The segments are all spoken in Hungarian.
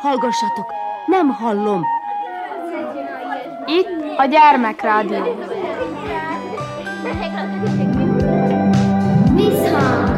Hallgassatok, nem hallom. Itt a gyermekrádió. Visszhang!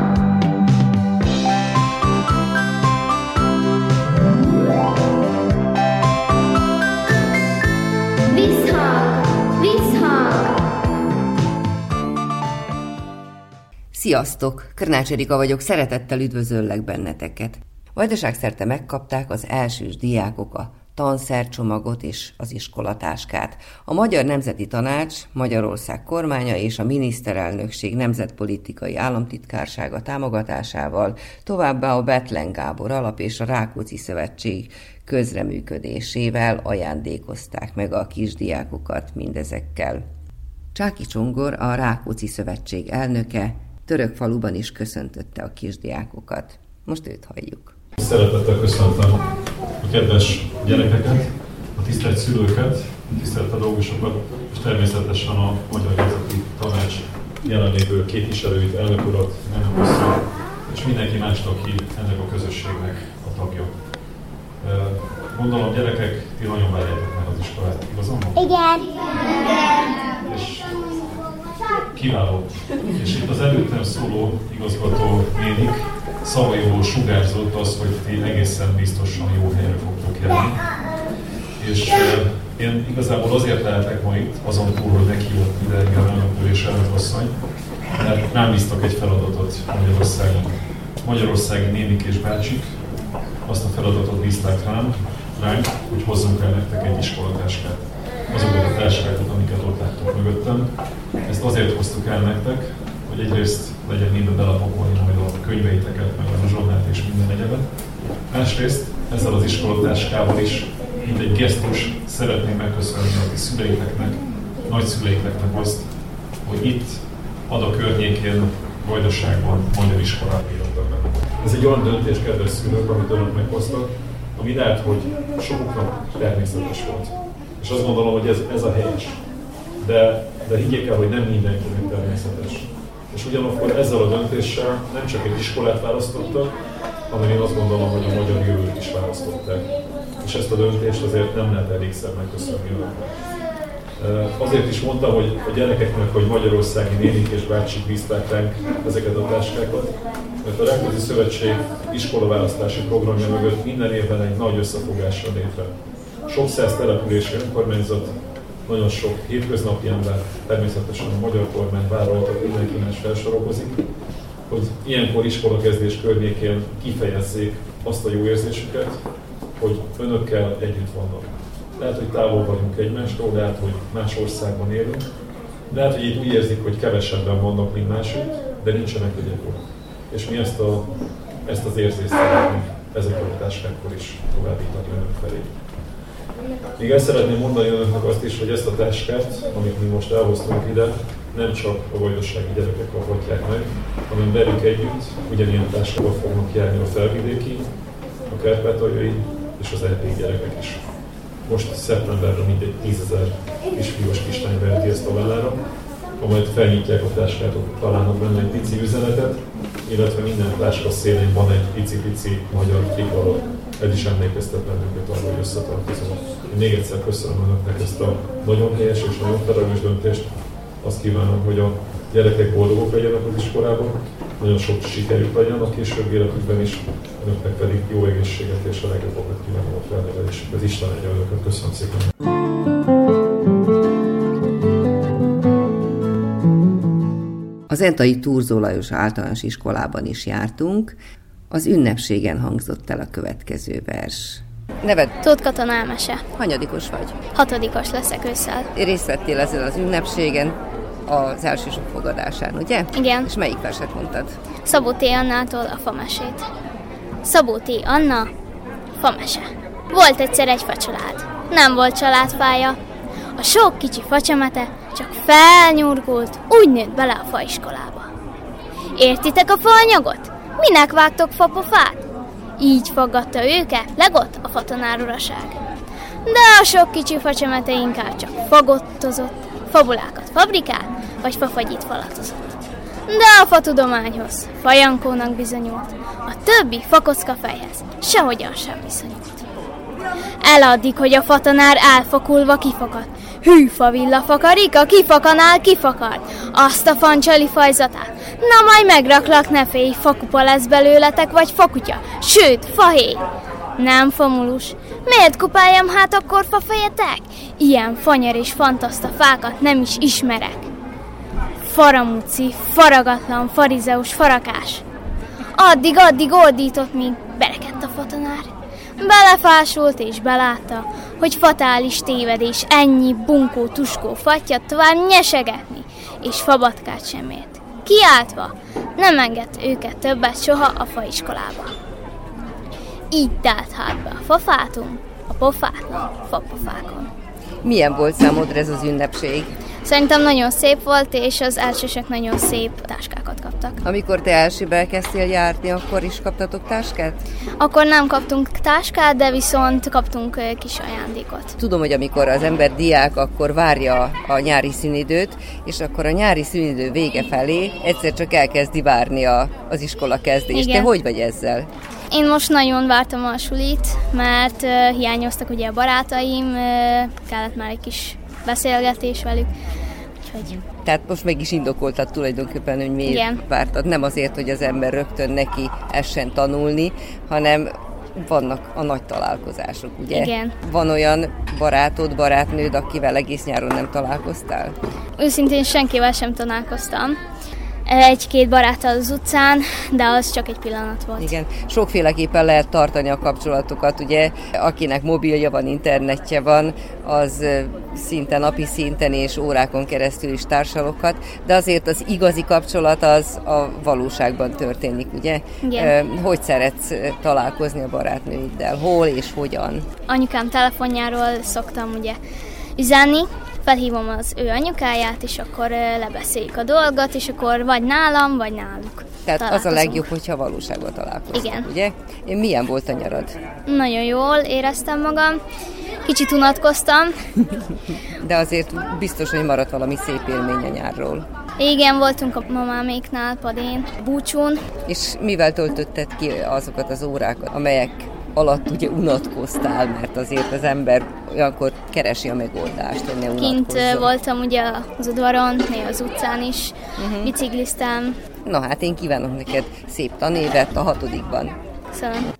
Sziasztok! Körnács Erika vagyok, szeretettel üdvözöllek benneteket. Vajdaságszerte megkapták az elsős diákok a tanszercsomagot és az iskolatáskát. A Magyar Nemzeti Tanács, Magyarország kormánya és a miniszterelnökség nemzetpolitikai államtitkársága támogatásával, továbbá a Betlen Gábor alap és a Rákóczi Szövetség közreműködésével ajándékozták meg a kisdiákokat mindezekkel. Csáki Csongor, a Rákóczi Szövetség elnöke, török faluban is köszöntötte a kisdiákokat. Most őt halljuk. Szeretettel köszöntöm a kedves gyerekeket, a tisztelt szülőket, a tisztelt pedagógusokat, és természetesen a Magyar Nemzeti Tanács jelenlévő képviselőit, elnök urat, elnök asszony, és mindenki mást, aki ennek a közösségnek a tagja. Gondolom, gyerekek, ti nagyon várjátok már az iskolát, igazam van? Igen. Kiváló. És itt az előttem szóló igazgató nénik szavaiból sugárzott az, hogy ti egészen biztosan jó helyre fogtok járni. És uh, én igazából azért lehetek ma itt, azon túl, hogy meghívott ide engem elnök úr és elnök asszony, mert nem bíztak egy feladatot Magyarországon. Magyarországi nénik és bácsik azt a feladatot bízták rám, ránk, hogy hozzunk el nektek egy iskolatáskát. Azokat a táskákat, amiket ott láttok mögöttem. Ezt azért hoztuk el nektek, hogy egyrészt legyen minden belepakolni majd a könyveiteket, meg a zsonnát és minden egyebet. Másrészt ezzel az iskolatáskával is, mint egy gesztus, szeretném megköszönni a ti szüleiteknek, nagyszüleiknek azt, hogy itt, ad a környékén, Vajdaságban magyar iskolát írtak be. Ez egy olyan döntés, kedves szülők, amit önök meghoztak, ami lehet, hogy sokuknak természetes volt. És azt gondolom, hogy ez, ez a helyes. De, de higgyék el, hogy nem mindenkinek természetes. És ugyanakkor ezzel a döntéssel nem csak egy iskolát választottak, hanem én azt gondolom, hogy a magyar jövőt is választották. És ezt a döntést azért nem lehet elégszer megköszönni önöknek. Azért is mondtam, hogy a gyerekeknek, hogy magyarországi nénik és bácsik bízták ezeket a táskákat, mert a Rákóczi Szövetség iskolaválasztási programja mögött minden évben egy nagy összefogás jön létre. Sok száz települési önkormányzat, nagyon sok hétköznapi ember, természetesen a magyar kormány vállalatok, mindenki más felsorokozik, hogy ilyenkor iskolakezdés környékén kifejezzék azt a jó érzésüket, hogy önökkel együtt vannak. Lehet, hogy távol vagyunk egymástól, lehet, hogy más országban élünk, lehet, hogy itt úgy érzik, hogy kevesebben vannak, mint mások, de nincsenek egyedül. És mi ezt, a, ezt az érzést szeretnénk ezekkel a táskákkal is továbbítani önök felé. Még ezt szeretném mondani önöknek azt is, hogy ezt a táskát, amit mi most elhoztunk ide, nem csak a vajdasági gyerekek kaphatják meg, hanem velük együtt ugyanilyen táskával fognak járni a felvidéki, a kárpátaljai és az EP gyerekek is. Most szeptemberben mindegy tízezer kisfiús kislány veheti ezt a vállára, amelyet felnyitják a táskát, találnak benne egy pici üzenetet, illetve minden táska szélén van egy pici-pici magyar trikolor. Ez is emlékeztet bennünket arra, hogy összetartozunk. Még egyszer köszönöm Önöknek ezt a nagyon helyes és nagyon felelős döntést. Azt kívánom, hogy a gyerekek boldogok legyenek az iskolában, nagyon sok sikerük legyen a később életükben is, önöknek pedig jó egészséget és a legjobbakat kívánom a felnevelésükhez. Isten legyen önöket. Köszönöm szépen. Az Entai Turzó Lajos általános iskolában is jártunk. Az ünnepségen hangzott el a következő vers. Neved? Tóth Katona elmese. Hanyadikos vagy? Hatodikos leszek ősszel. Részt vettél ezen az ünnepségen, az elsősök fogadásán, ugye? Igen. És melyik verset mondtad? Szabó T. Annától a famesét. Szabó T. Anna, famese. Volt egyszer egy facsalád. Nem volt családfája. A sok kicsi facsemete csak felnyurgult, úgy nőtt bele a faiskolába. Értitek a faanyagot? Minek vágtok fapofát? Így faggatta őket legott a fatanár uraság. De a sok kicsi facsemete inkább csak fagottozott, fabulákat fabrikált, vagy fafagyit falatozott. de a fa tudományhoz, fajankónak bizonyult, a többi fakocka fejhez sehogyan sem viszonyult. Eladdig, hogy a fatanár elfokulva kifakadt. Hű favilla fakarika, kifakanál kifakad. Azt a fancsali fajzatát. Na majd megraklak, ne félj, fakupa lesz belőletek, vagy fakutya. Sőt, fahéj. Nem, famulus. Miért kupáljam hát akkor fafejetek? Ilyen fanyar és fantaszta fákat nem is ismerek. Faramuci, faragatlan, farizeus, farakás. Addig-addig ordított, míg berekedt a fatanár. Belefásult és belátta, hogy fatális tévedés ennyi bunkó, tuskó fattyat tovább nyesegetni, és fabatkát sem ért. Kiáltva, nem engedte őket többet soha a faiskolába. Így tált hát be a fafátum, a pofátlan fapofákon. Milyen volt számodra ez az ünnepség? Szerintem nagyon szép volt, és az elsősök nagyon szép táskákat kaptak. Amikor te elsőbe elkezdtél járni, akkor is kaptatok táskát? Akkor nem kaptunk táskát, de viszont kaptunk kis ajándékot. Tudom, hogy amikor az ember diák, akkor várja a nyári szünidőt, és akkor a nyári szünidő vége felé egyszer csak elkezdi várni a, az iskola kezdést. Igen. Te hogy vagy ezzel? Én most nagyon vártam a sulit, mert uh, hiányoztak ugye a barátaim, uh, kellett már egy kis beszélgetés velük, úgyhogy Tehát most meg is indokoltad tulajdonképpen, hogy miért Igen. vártad. Nem azért, hogy az ember rögtön neki essen tanulni, hanem vannak a nagy találkozások, ugye? Igen. Van olyan barátod, barátnőd, akivel egész nyáron nem találkoztál? őszintén senkivel sem találkoztam. Egy-két baráttal az utcán, de az csak egy pillanat volt. Igen, sokféleképpen lehet tartani a kapcsolatokat, ugye, akinek mobilja van, internetje van, az szinte napi szinten és órákon keresztül is társaloghat, de azért az igazi kapcsolat az a valóságban történik, ugye? Igen. Hogy szeretsz találkozni a barátnőiddel? Hol és hogyan? Anyukám telefonjáról szoktam ugye üzenni, felhívom az ő anyukáját, és akkor lebeszéljük a dolgot, és akkor vagy nálam, vagy náluk. Tehát az a legjobb, hogyha valóságban találkozunk, Igen. ugye? Én milyen volt a nyarad? Nagyon jól éreztem magam, kicsit unatkoztam. De azért biztos, hogy maradt valami szép élmény a nyárról. Igen, voltunk a mamáméknál, padén, búcsún. És mivel töltötted ki azokat az órákat, amelyek alatt ugye unatkoztál, mert azért az ember olyankor keresi a megoldást, hogy ne Kint voltam ugye az udvaron, néha az utcán is, uh-huh. bicikliztem. Na hát én kívánok neked szép tanévet a hatodikban. Köszönöm.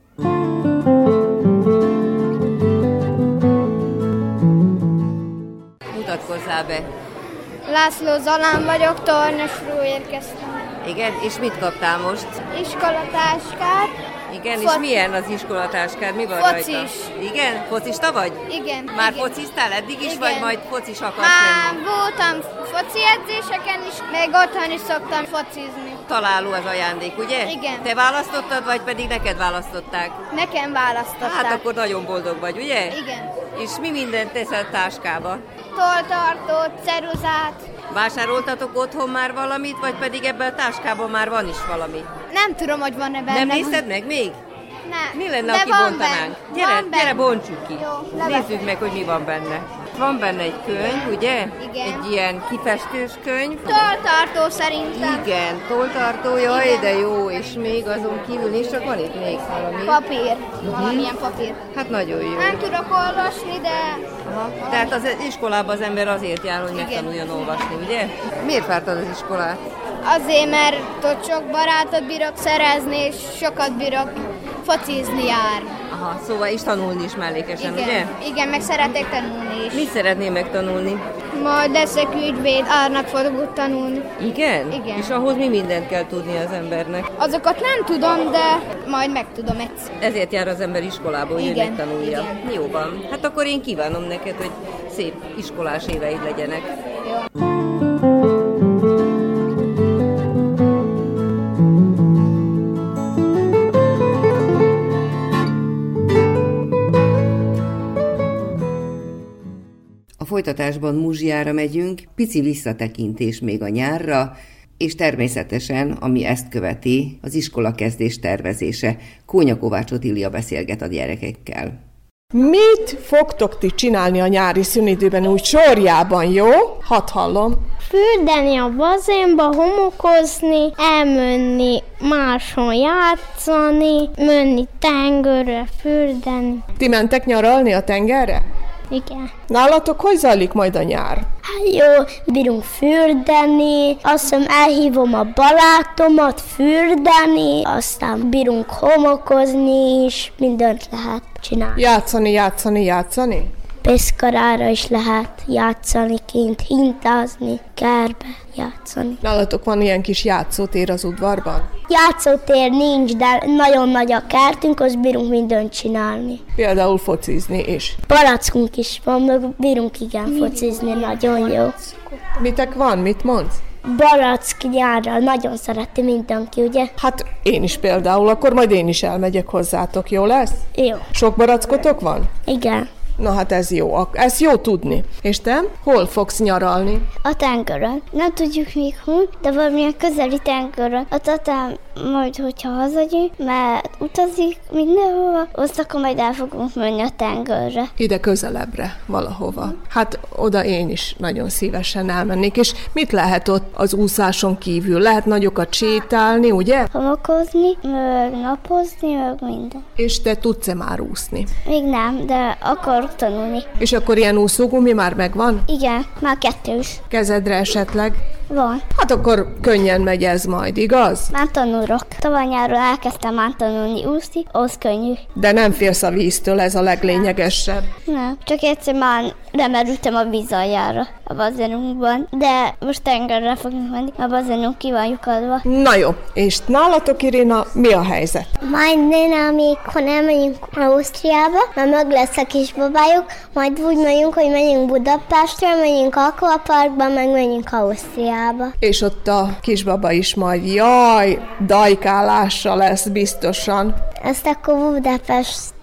Mutatkozzál be. László Zalán vagyok, Tornyosról érkeztem. Igen, és mit kaptál most? Iskolatáskát? Igen, és Foci. milyen az iskolatáskád? Mi van Focis. rajta? Igen? Focista vagy? Igen. Már igen. fociztál eddig is, Igen. vagy majd focis akarsz Már lenni? voltam foci edzéseken is, meg otthon is szoktam focizni. Találó az ajándék, ugye? Igen. Te választottad, vagy pedig neked választották? Nekem választották. Hát akkor nagyon boldog vagy, ugye? Igen. És mi mindent teszel táskába? Toltartót, ceruzát. Vásároltatok otthon már valamit, vagy pedig ebben a táskában már van is valami? Nem tudom, hogy van-e benne. Nem nézted meg még? Nem. Mi lenne, De ha kibontanánk? benne. Gyere, Van gyere, benne. bontsuk ki. Jó. Nézzük meg, hogy mi van benne. Van benne egy könyv, ugye? Igen. Egy ilyen kifestős könyv. Toltartó szerintem. Igen, toltartó, jaj, Igen. de jó, és még azon kívül is csak van itt még valami. Papír. Valamilyen papír. Hát nagyon jó. Nem tudok olvasni, de Aha. Tehát az iskolában az ember azért jár, hogy megtanuljon olvasni, ugye? Miért vártad az iskolát? Azért, mert ott sok barátot bírok szerezni, és sokat bírok focizni jár. Aha, szóval is tanulni is mellékesen, ugye? Igen, igen, meg szeretek tanulni is. Mit szeretnél megtanulni? Majd leszek ügyvéd, árnak fogok tanulni. Igen? Igen. És ahhoz mi mindent kell tudni az embernek? Azokat nem tudom, de majd megtudom egyszer. Ezért jár az ember iskolába, hogy Igen, megtanulja. igen. Jó van. Hát akkor én kívánom neked, hogy szép iskolás éveid legyenek. Jó. Folytatásban Muzsiára megyünk, pici visszatekintés még a nyárra, és természetesen, ami ezt követi, az iskola kezdés tervezése. Kónya Kovács Otília beszélget a gyerekekkel. Mit fogtok ti csinálni a nyári szünidőben úgy sorjában, jó? Hadd hallom. Fürdeni a bazénba, homokozni, elmenni máson játszani, menni tengerre, fürdeni. Ti mentek nyaralni a tengerre? Igen. Nálatok hogy zajlik majd a nyár? Hát jó, bírunk fürdeni, azt hiszem elhívom a barátomat fürdeni, aztán bírunk homokozni is, mindent lehet csinálni. Játszani, játszani, játszani? Pészkarára is lehet játszani kint, hintázni, kerbe játszani. Nálatok van ilyen kis játszótér az udvarban? Játszótér nincs, de nagyon nagy a kertünk, az bírunk mindent csinálni. Például focizni is. Palackunk is van, meg bírunk igen focizni, nagyon jó. Mitek van? Mit mondsz? Barack nyárra nagyon szereti mindenki, ugye? Hát én is például, akkor majd én is elmegyek hozzátok, jó lesz? Jó. Sok barackotok van? Igen. Na hát ez jó, ez jó tudni. És te? Hol fogsz nyaralni? A tengeren. Nem tudjuk még hol, de valamilyen közeli tengeren. A tatám majd, hogyha hazajön, mert utazik mindenhova, azt akkor majd el fogunk menni a tengerre. Ide közelebbre, valahova. Hát oda én is nagyon szívesen elmennék. És mit lehet ott az úszáson kívül? Lehet nagyokat sétálni, ugye? Homokozni, meg napozni, meg minden. És te tudsz-e már úszni? Még nem, de akarok tanulni. És akkor ilyen úszógumi már megvan? Igen, már kettő is. Kezedre esetleg? Van. Hát akkor könnyen megy ez majd, igaz? Már tanulok. Tavaly nyáron elkezdtem már tanulni úszni, az könnyű. De nem félsz a víztől, ez a leglényegesebb. Nem, csak egyszer már nem erültem a víz aljára a bazenunkban, de most tengerre fogunk menni, a bazenunk ki van lyukadva. Na jó, és nálatok, Irina, mi a helyzet? Majd én, amikor elmegyünk Ausztriába, mert meg lesz a kisbabájuk, majd úgy megyünk, hogy megyünk Budapestre, megyünk Aquaparkba, meg megyünk Ausztriába. És ott a kisbaba is majd, jaj, dajkálása lesz biztosan. Ezt akkor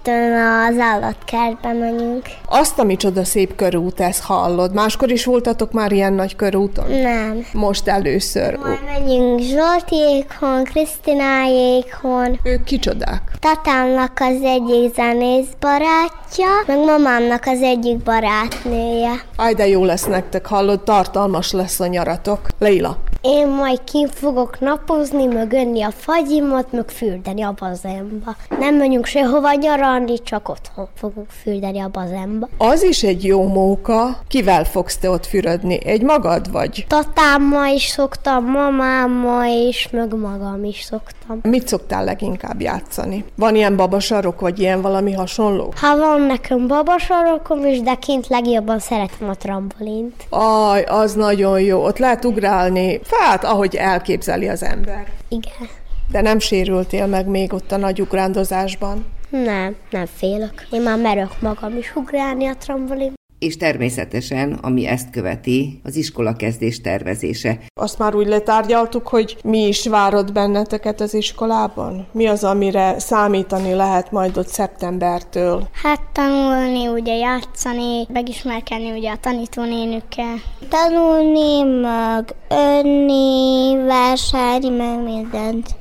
Budapesten az állatkertbe megyünk. Azt a micsoda szép körút, ez hallod. Máskor is voltatok már ilyen nagy körúton? Nem. Most először. Majd megyünk Zsoltiékon, Krisztinájékon, Ők kicsodák? Tatámnak az egyik zenész barátja, meg mamámnak az egyik barátnője. Aj, de jó lesz nektek, hallod, tartalmas lesz a nyaratok. Leila, Én majd ki fogok napozni, meg önni a fagyimat, meg fürdeni a bazenba. Nem megyünk sehova nyaralni, csak otthon fogunk fürdeni a bazenba. az is egy jó móka. Kivel fogsz te ott fürödni? Egy magad vagy? Tatámmal is szoktam, mamámmal is, meg magam is szoktam. Mit szoktál leginkább játszani? Van ilyen babasarok, vagy ilyen valami hasonló? Ha van nekem babasarokom is, de kint legjobban szeretem a trambolint. Aj, az nagyon jó. Ott lehet ugrálni, hát ahogy elképzeli az ember. Igen. De nem sérültél meg még ott a nagy ugrándozásban? Nem, nem félök. Én már merök magam is ugrálni a trambolin. És természetesen, ami ezt követi, az iskola kezdés tervezése. Azt már úgy letárgyaltuk, hogy mi is várod benneteket az iskolában? Mi az, amire számítani lehet majd ott szeptembertől? Hát tanulni, ugye játszani, megismerkedni ugye a tanítónénükkel. Tanulni, meg önni, vásárni, meg mindent.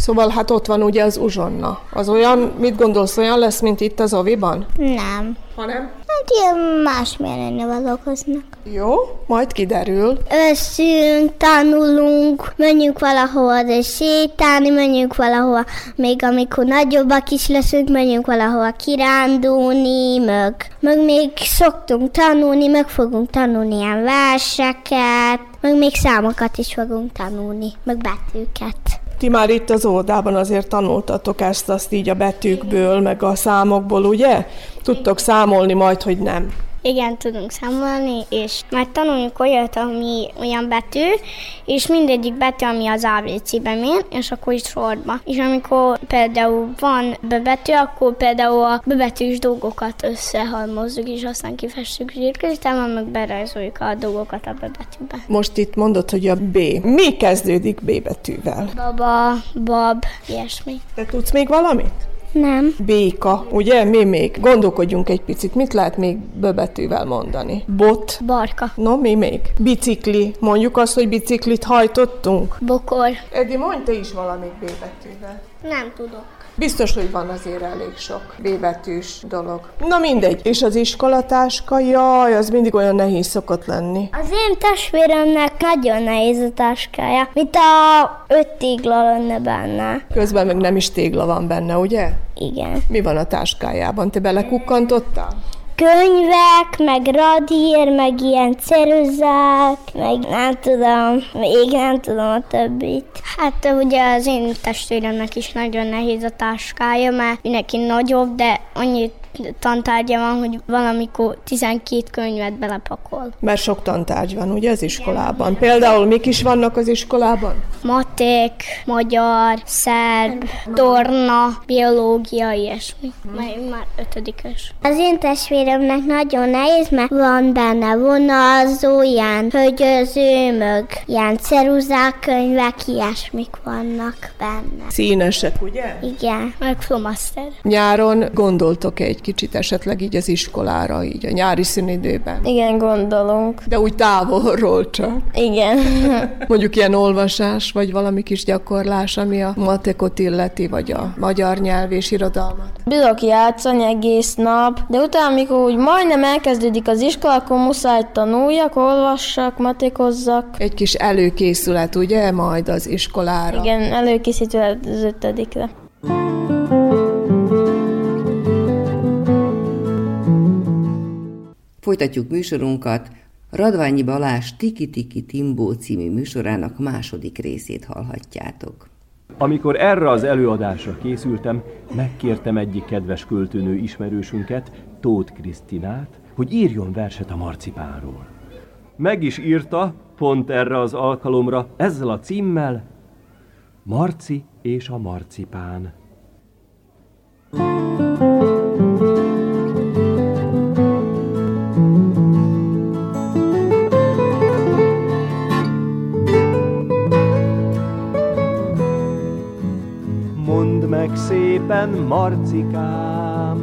Szóval hát ott van ugye az uzsonna. Az olyan, mit gondolsz, olyan lesz, mint itt az oviban? Nem. Hanem? Hát ilyen másmilyen valókoznak. Jó, majd kiderül. Összünk, tanulunk, menjünk valahova, de sétálni, menjünk valahova, még amikor nagyobbak is leszünk, menjünk valahova kirándulni, meg, meg még szoktunk tanulni, meg fogunk tanulni ilyen verseket, meg még számokat is fogunk tanulni, meg betűket. Ti már itt az óvodában azért tanultatok ezt, azt így a betűkből, meg a számokból, ugye? Tudtok számolni majd, hogy nem. Igen, tudunk számolni, és már tanuljuk olyat, ami olyan betű, és mindegyik betű, ami az ABC-ben mér, és akkor is sorba. És amikor például van bebetű, akkor például a bebetűs dolgokat összehalmozzuk, és aztán kifestjük zsírköztában, meg berajzoljuk a dolgokat a bebetűbe. Most itt mondod, hogy a B. Mi kezdődik B betűvel? Baba, bab, ilyesmi. Te tudsz még valamit? Nem. Béka, ugye? Mi még? Gondolkodjunk egy picit. Mit lehet még bebetűvel mondani? Bot. Barka. No, mi még? Bicikli. Mondjuk azt, hogy biciklit hajtottunk? Bokor. Edi, mondj te is valamit B betűvel. Nem tudok. Biztos, hogy van azért elég sok B-betűs dolog. Na mindegy. És az iskolatáska, jaj, az mindig olyan nehéz szokott lenni. Az én testvéremnek nagyon nehéz a táskája, mint a öt tégla lenne benne. Közben meg nem is tégla van benne, ugye? Igen. Mi van a táskájában? Te belekukkantottál? Könyvek, meg radír, meg ilyen ceruzák, meg nem tudom, még nem tudom a többit. Hát ugye az én testvéremnek is nagyon nehéz a táskája, mert mindenki nagyobb, de annyit tantárgya van, hogy valamikor 12 könyvet belepakol. Mert sok tantárgy van, ugye, az iskolában. Például mik is vannak az iskolában? Maték, magyar, szerb, torna, biológia, ilyesmi. Már, már ötödikes. Az én testvéremnek nagyon nehéz, mert van benne vonalzó, ilyen högyöző, mög, ilyen ceruzák könyvek, ilyesmik vannak benne. Színesek, ugye? Igen, meg flomaster. Nyáron gondoltok egy kicsit esetleg így az iskolára, így a nyári szünidőben. Igen, gondolunk. De úgy távolról csak. Igen. Mondjuk ilyen olvasás, vagy valami kis gyakorlás, ami a matekot illeti, vagy a magyar nyelv és irodalmat. Bírok játszani egész nap, de utána, amikor úgy majdnem elkezdődik az iskola, akkor muszáj tanuljak, olvassak, matekozzak. Egy kis előkészület, ugye, majd az iskolára. Igen, előkészítő az ötödikre. Folytatjuk műsorunkat. Radványi Balázs Tiki Tiki Timbó című műsorának második részét hallhatjátok. Amikor erre az előadásra készültem, megkértem egyik kedves költőnő ismerősünket, Tóth Krisztinát, hogy írjon verset a marcipánról. Meg is írta, pont erre az alkalomra, ezzel a címmel, Marci és a marcipán. Mondd marcikám,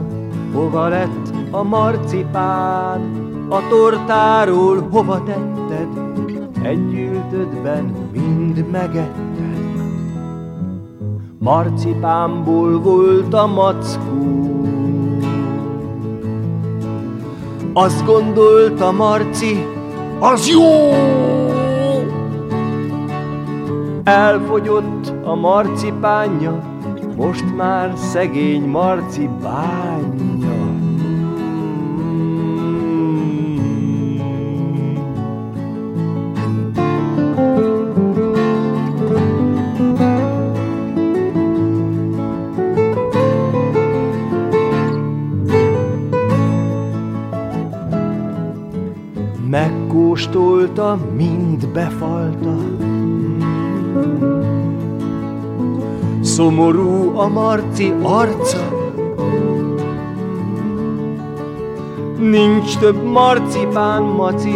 hova lett a marcipán? A tortáról hova tetted? Egy ültödben mind megetted. Marcipánból volt a mackó. Azt gondolta Marci, az jó! Elfogyott a marcipánja, most már szegény marci bánya. Megkóstolta, mind befalta. Szomorú a marci arca, Nincs több marcipán, maci,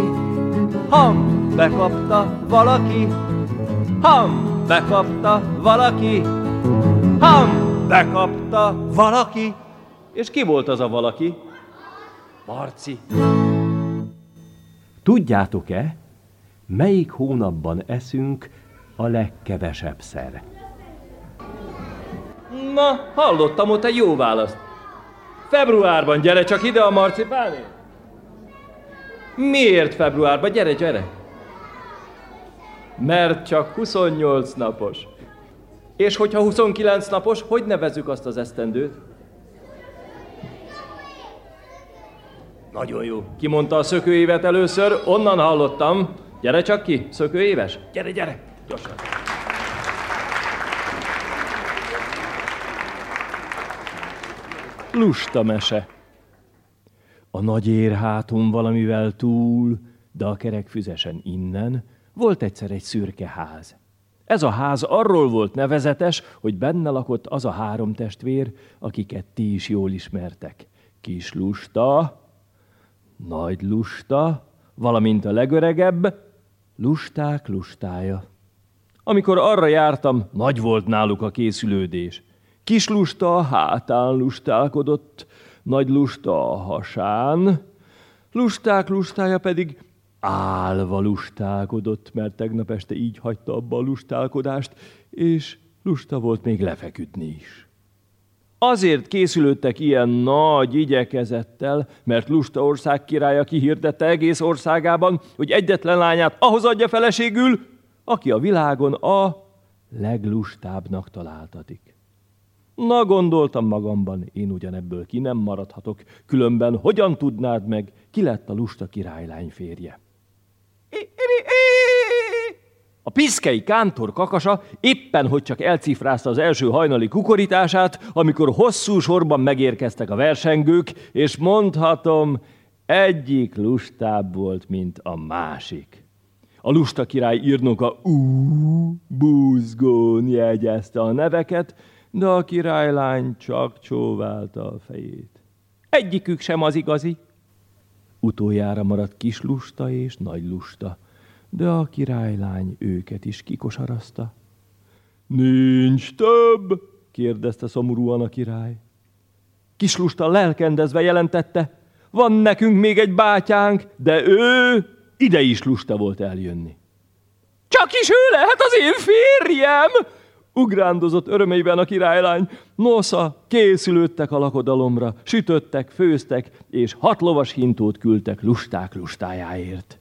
ham, bekapta valaki, ham, bekapta valaki, ham, bekapta valaki. És ki volt az a valaki? Marci. Tudjátok-e, melyik hónapban eszünk a legkevesebb szer? Na, hallottam ott egy jó választ. Februárban, gyere csak ide a marcipánért. Miért februárban? Gyere, gyere. Mert csak 28 napos. És hogyha 29 napos, hogy nevezzük azt az esztendőt? Nagyon jó. Ki mondta a szökőévet először? Onnan hallottam. Gyere csak ki, szökőéves. Gyere, gyere, gyorsan. Lusta mese. A nagy érháton valamivel túl, de a kerek füzesen innen, volt egyszer egy szürke ház. Ez a ház arról volt nevezetes, hogy benne lakott az a három testvér, akiket ti is jól ismertek. Kis lusta, nagy lusta, valamint a legöregebb, lusták lustája. Amikor arra jártam, nagy volt náluk a készülődés. Kis lusta a hátán lustálkodott, nagy lusta a hasán, lusták lustája pedig álva lustálkodott, mert tegnap este így hagyta abba a lustálkodást, és lusta volt még lefeküdni is. Azért készülődtek ilyen nagy igyekezettel, mert Lusta ország királya kihirdette egész országában, hogy egyetlen lányát ahhoz adja feleségül, aki a világon a leglustábbnak találtatik. Na, gondoltam magamban, én ugyanebből ki nem maradhatok, különben hogyan tudnád meg, ki lett a lusta királylány férje? A piszkei kántor kakasa éppen, hogy csak elcifrázta az első hajnali kukorítását, amikor hosszú sorban megérkeztek a versengők, és mondhatom, egyik lustább volt, mint a másik. A lusta király írnoka ú, búzgón jegyezte a neveket, de a királylány csak csóválta a fejét. Egyikük sem az igazi. Utoljára maradt kis lusta és nagy lusta de a királylány őket is kikosarazta. Nincs több, kérdezte szomorúan a király. Kislusta lelkendezve jelentette, van nekünk még egy bátyánk, de ő ide is lusta volt eljönni. Csak is ő lehet az én férjem! Ugrándozott örömeiben a királylány. Nosza, készülődtek a lakodalomra, sütöttek, főztek, és hat lovas hintót küldtek lusták lustájáért.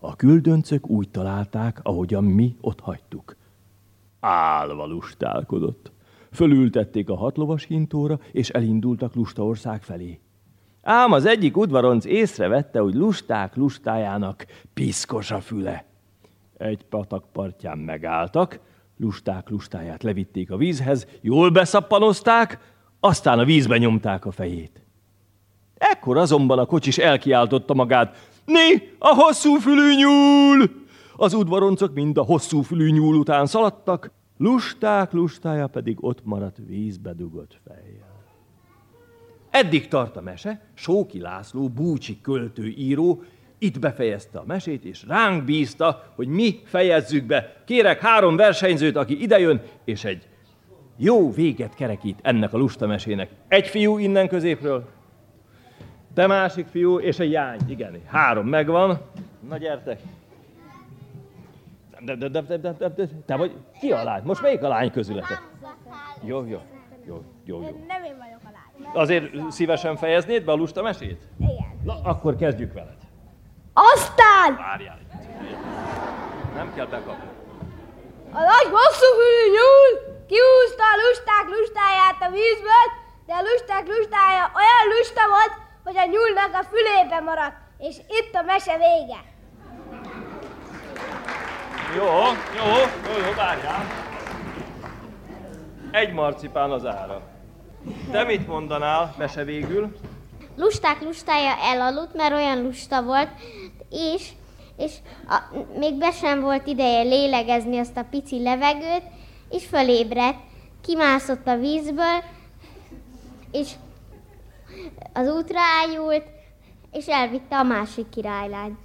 A küldöncök úgy találták, ahogyan mi ott hagytuk. Álva lustálkodott. Fölültették a hatlovas hintóra, és elindultak Lustaország felé. Ám az egyik udvaronc észrevette, hogy lusták lustájának piszkos a füle. Egy patak partján megálltak, lusták lustáját levitték a vízhez, jól beszappanozták, aztán a vízbe nyomták a fejét. Ekkor azonban a kocsis elkiáltotta magát, Né, a hosszú fülű nyúl! Az udvaroncok mind a hosszú fülű nyúl után szaladtak, lusták lustája pedig ott maradt vízbe dugott fejjel. Eddig tart a mese, Sóki László, búcsi költő-író, itt befejezte a mesét, és ránk bízta, hogy mi fejezzük be. Kérek három versenyzőt, aki idejön, és egy jó véget kerekít ennek a lustamesének. Egy fiú innen középről, te másik fiú, és egy jány. Igen, három megvan. Na gyertek. De, de, de, de, de, de, de, te vagy, ki a lány? Most melyik a lány közületek? Jó, jó, jó, jó, jó. Nem én vagyok a lány. Azért szívesen fejeznéd be a lusta mesét? Igen. Na, akkor kezdjük veled. Aztán Várjál egy. Nem kell bekapni. a nagy hosszú fülű nyúl kiúzta a lusták lustáját a vízből, de a lusták lustája olyan lusta volt, hogy a nyúlnak a fülébe maradt, és itt a mese vége. Jó, jó, jó, jó, várjál. Egy marcipán az ára. Te mit mondanál, mese végül? Lusták lustája elaludt, mert olyan lusta volt, és, és a, még be sem volt ideje lélegezni azt a pici levegőt, és fölébredt, kimászott a vízből, és az útra ájult, és elvitte a másik királylány.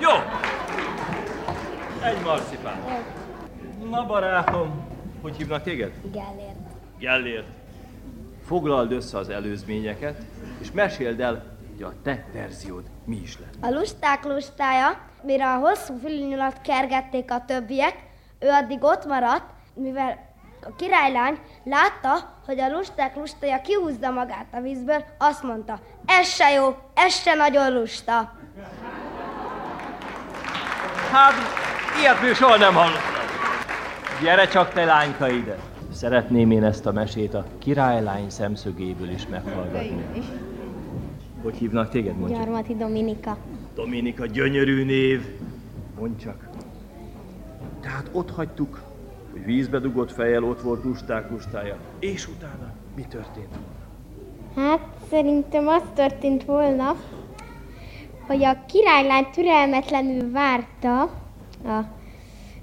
Jó! Egy marcipán. Na barátom, hogy hívnak téged? Gellért. Gellért. Foglald össze az előzményeket, és meséld el, hogy a te verziód mi is lett. A lusták lustája, mire a hosszú fülnyulat kergették a többiek, ő addig ott maradt, mivel a királylány látta, hogy a lusták lustája kihúzza magát a vízből, azt mondta, ez se jó, ez se nagyon lusta. Hát, ilyet még soha nem hallottam. Gyere csak te lányka ide. Szeretném én ezt a mesét a királylány szemszögéből is meghallgatni. Hogy hívnak téged, mondj csak? Gyarmati Dominika. Dominika, gyönyörű név. Mondj csak. Tehát ott hagytuk, hogy vízbe dugott fejjel ott volt lusták lustája. És utána mi történt volna? Hát szerintem az történt volna, hogy a királylány türelmetlenül várta a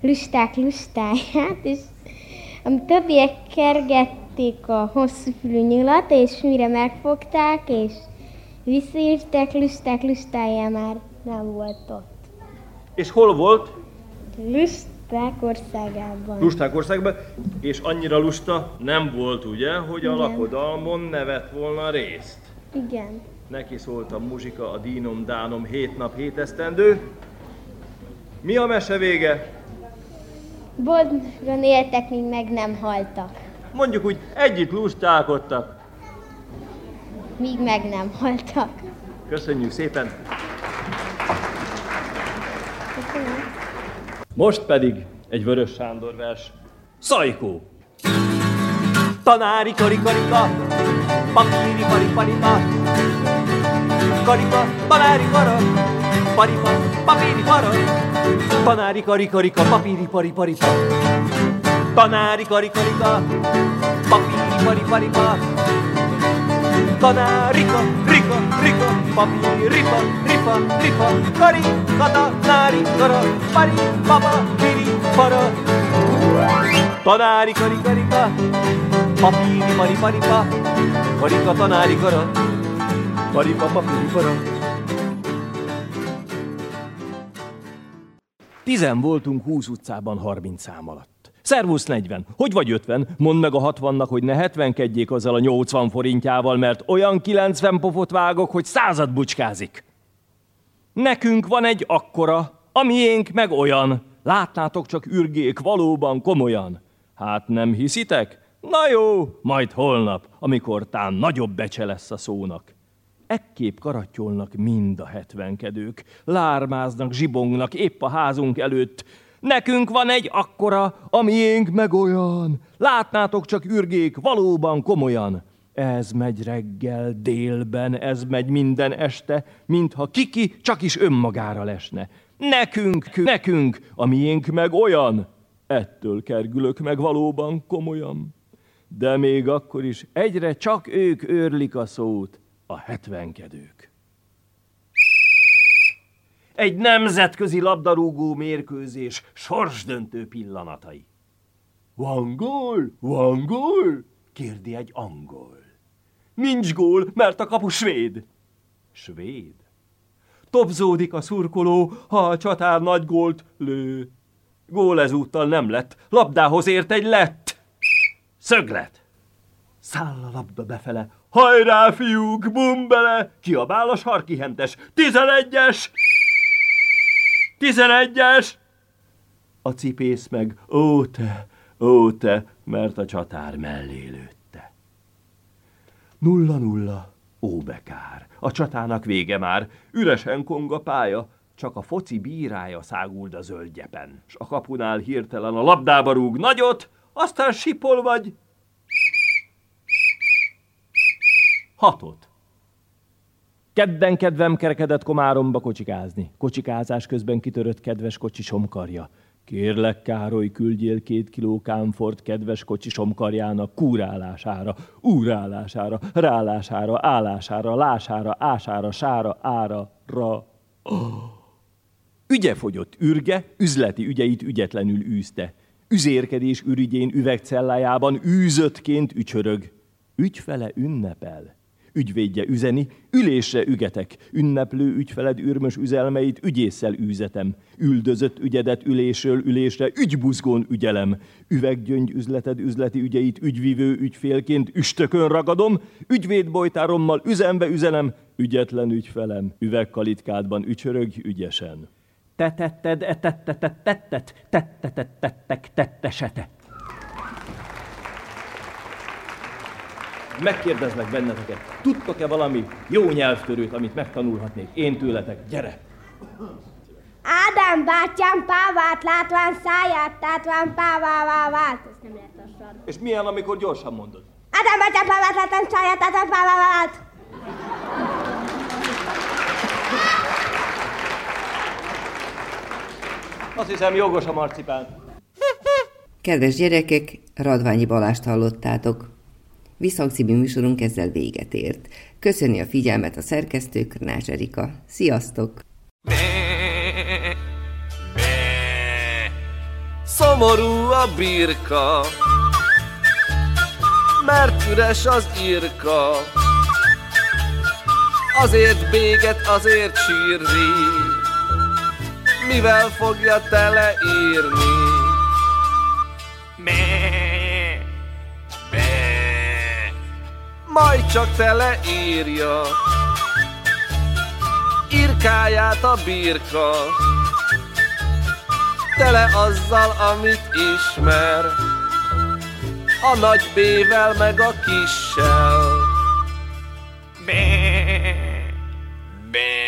lusták lustáját, és a többiek kergették a hosszú fülű nyulat, és mire megfogták, és visszaírták, lusták lustája már nem volt ott. És hol volt? Lust, lusták országában. Lusták országban, és annyira lusta nem volt ugye, hogy a Igen. lakodalmon nevet volna részt. Igen. Neki szólt a muzsika, a dínom, dánom, hét nap, hét esztendő. Mi a mese vége? Boldogan éltek, míg meg nem haltak. Mondjuk úgy, együtt lustálkodtak. Míg meg nem haltak. Köszönjük szépen! Köszönöm. Most pedig egy Vörös Sándor vers. Szajkó! Tanári kari karika, papíri pari paripa, karika, tanári kara, paripa, papíri para, tanári kari karika, papíri pari paripa, tanári kari karika, papíri pari paripa, tanárika, rika, rika, papír, ripa, ripa, ripa, kari, kata, nári, kara, pari, papa, piri, para. Tanári, kari, karika, papíri, pari, paripa, karika, tanári, kara, paripa, papíri, para. Tizen voltunk 20 utcában 30 szám alatt. Szervusz 40. Hogy vagy 50? Mondd meg a 60-nak, hogy ne 70 azzal a 80 forintjával, mert olyan 90 pofot vágok, hogy század bucskázik. Nekünk van egy akkora, a miénk meg olyan. Látnátok csak ürgék valóban komolyan. Hát nem hiszitek? Na jó, majd holnap, amikor tán nagyobb becse lesz a szónak. Ekképp karattyolnak mind a hetvenkedők, lármáznak, zsibongnak épp a házunk előtt. Nekünk van egy akkora, a miénk meg olyan. Látnátok csak ürgék, valóban komolyan. Ez megy reggel, délben, ez megy minden este, mintha kiki csak is önmagára lesne. Nekünk, nekünk, a miénk meg olyan. Ettől kergülök meg valóban komolyan. De még akkor is egyre csak ők őrlik a szót, a hetvenkedők. Egy nemzetközi labdarúgó mérkőzés sorsdöntő pillanatai. Van gól? Van gól? kérdi egy angol. Nincs gól, mert a kapu svéd. Svéd? Topzódik a szurkoló, ha a csatár nagy gólt lő. Gól ezúttal nem lett, labdához ért egy lett. Szöglet. Száll a labda befele. Hajrá, fiúk, bum bele! Kiabál a sarkihentes. Tizenegyes! Tizenegyes! A cipész meg, ó te, ó te, mert a csatár mellé lőtte. Nulla nulla, ó bekár, a csatának vége már, üresen kong a pálya, csak a foci bírája száguld a zöldgyepen, s a kapunál hirtelen a labdába rúg nagyot, aztán sipol vagy hatot. Kedden kedvem kerekedett Komáromba kocsikázni. Kocsikázás közben kitörött kedves kocsisom karja. Kérlek, Károly, küldjél két kiló kámfort kedves kocsisom karjának kúrálására, úrálására, rálására, állására, lására, ására, sára, ára, ra. Oh. Ügye fogyott ürge, üzleti ügyeit ügyetlenül űzte. Üzérkedés ürügyén üvegcellájában űzöttként ücsörög. Ügyfele ünnepel ügyvédje üzeni, ülésre ügetek, ünneplő ügyfeled ürmös üzelmeit ügyésszel űzetem, üldözött ügyedet ülésről ülésre ügybuzgón ügyelem, üveggyöngy üzleted üzleti ügyeit ügyvivő ügyfélként üstökön ragadom, ügyvédbojtárommal üzembe üzenem, ügyetlen ügyfelem, üvegkalitkádban ücsörög ügyesen. Te tetted, e tette, tettet, tette, tettek, tettesete. Megkérdezlek benneteket, tudtok-e valami jó nyelvtörőt, amit megtanulhatnék én tőletek? Gyere! Ádám bátyám pávát látván száját tátván pávává vált. Ezt nem lehet. És milyen, amikor gyorsan mondod? Ádám bátyám pávát látván száját tátván pávává vált. Azt hiszem jogos a marcipán. Kedves gyerekek, Radványi Balást hallottátok. Visszhang című műsorunk ezzel véget ért. Köszöni a figyelmet a szerkesztő Krnács Erika. Sziasztok! Szomorú a birka, mert üres az irka. Azért béget, azért sírni, mivel fogja teleírni. Majd csak teleírja Irkáját a birka. Tele azzal, amit ismer. A nagy B-vel meg a kissel. Be, be.